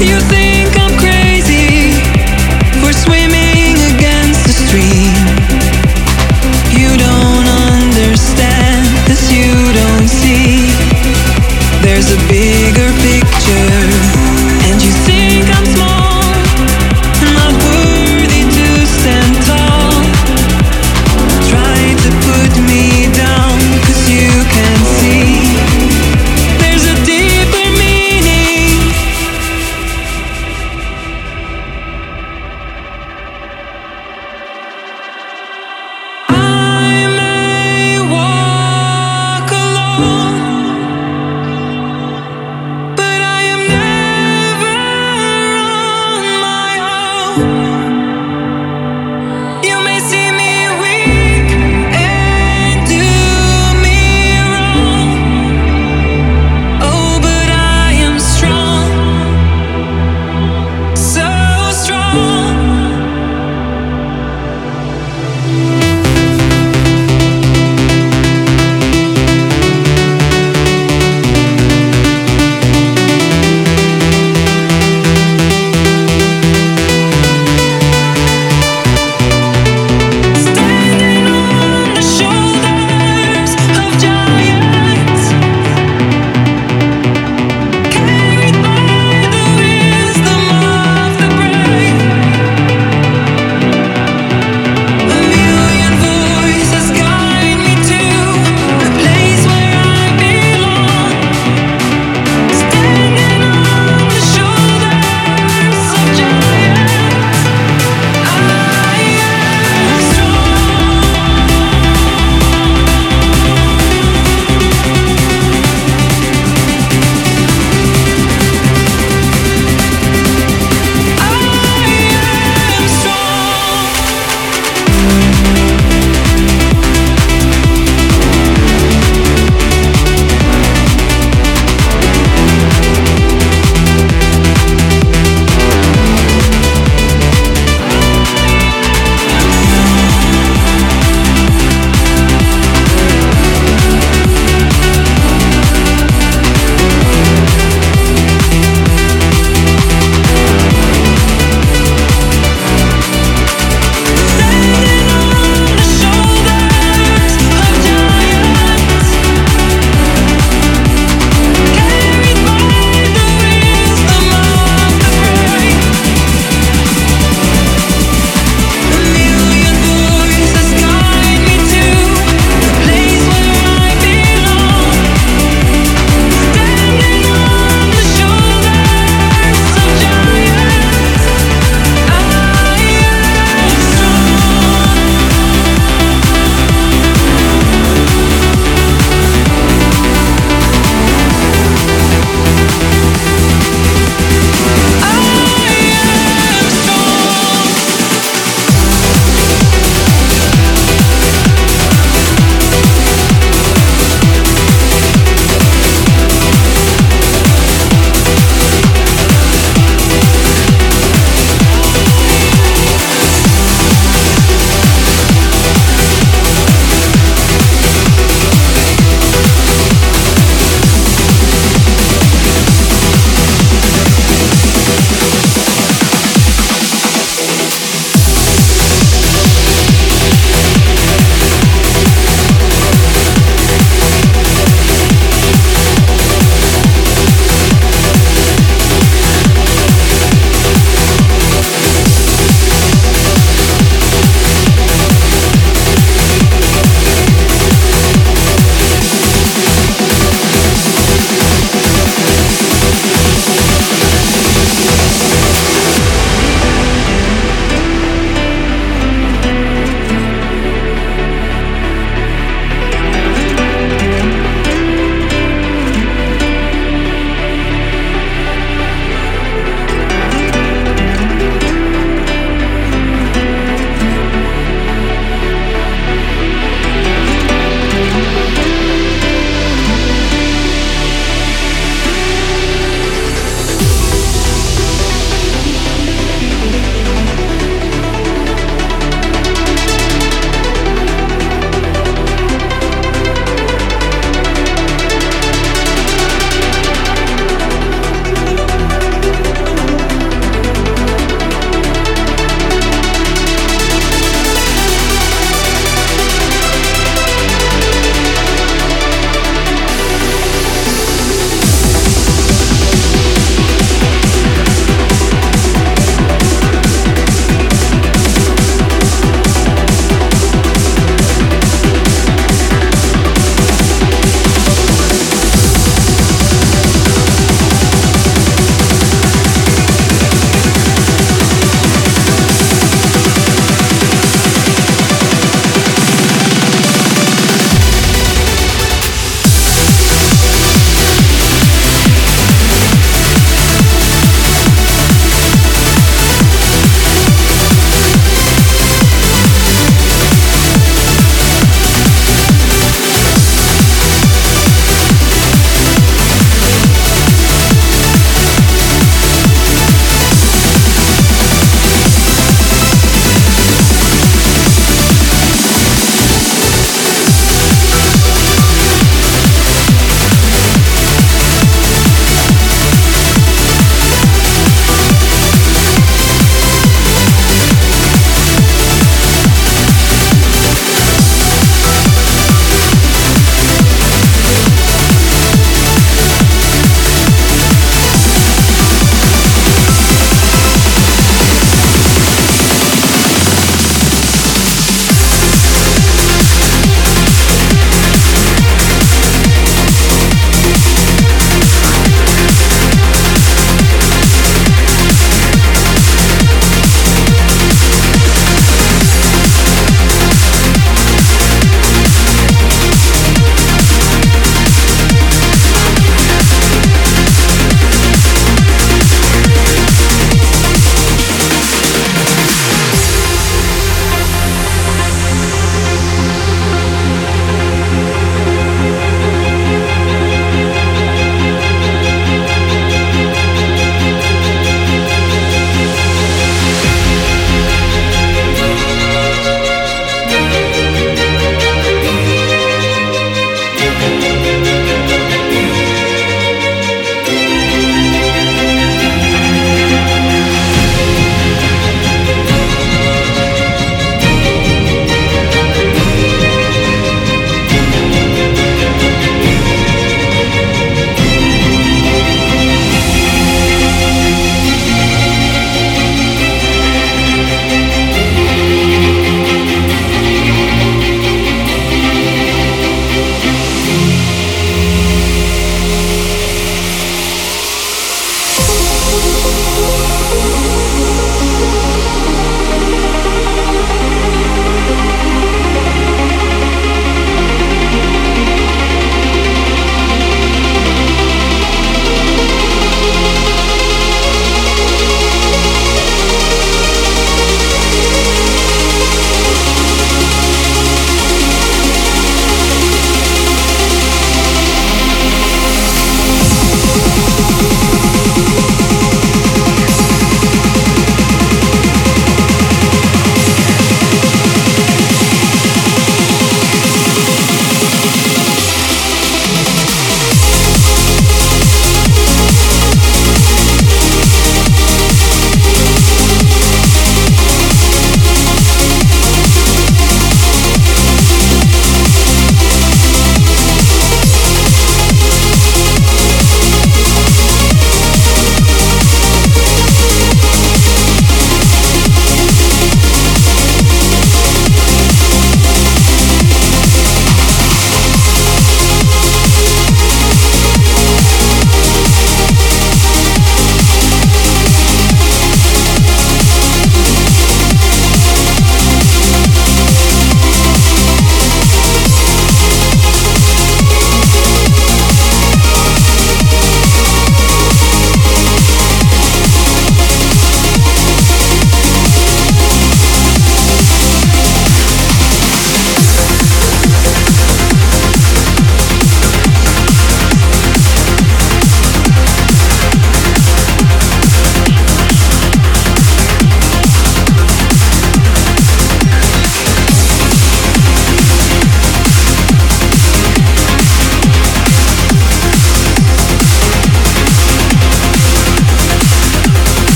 you think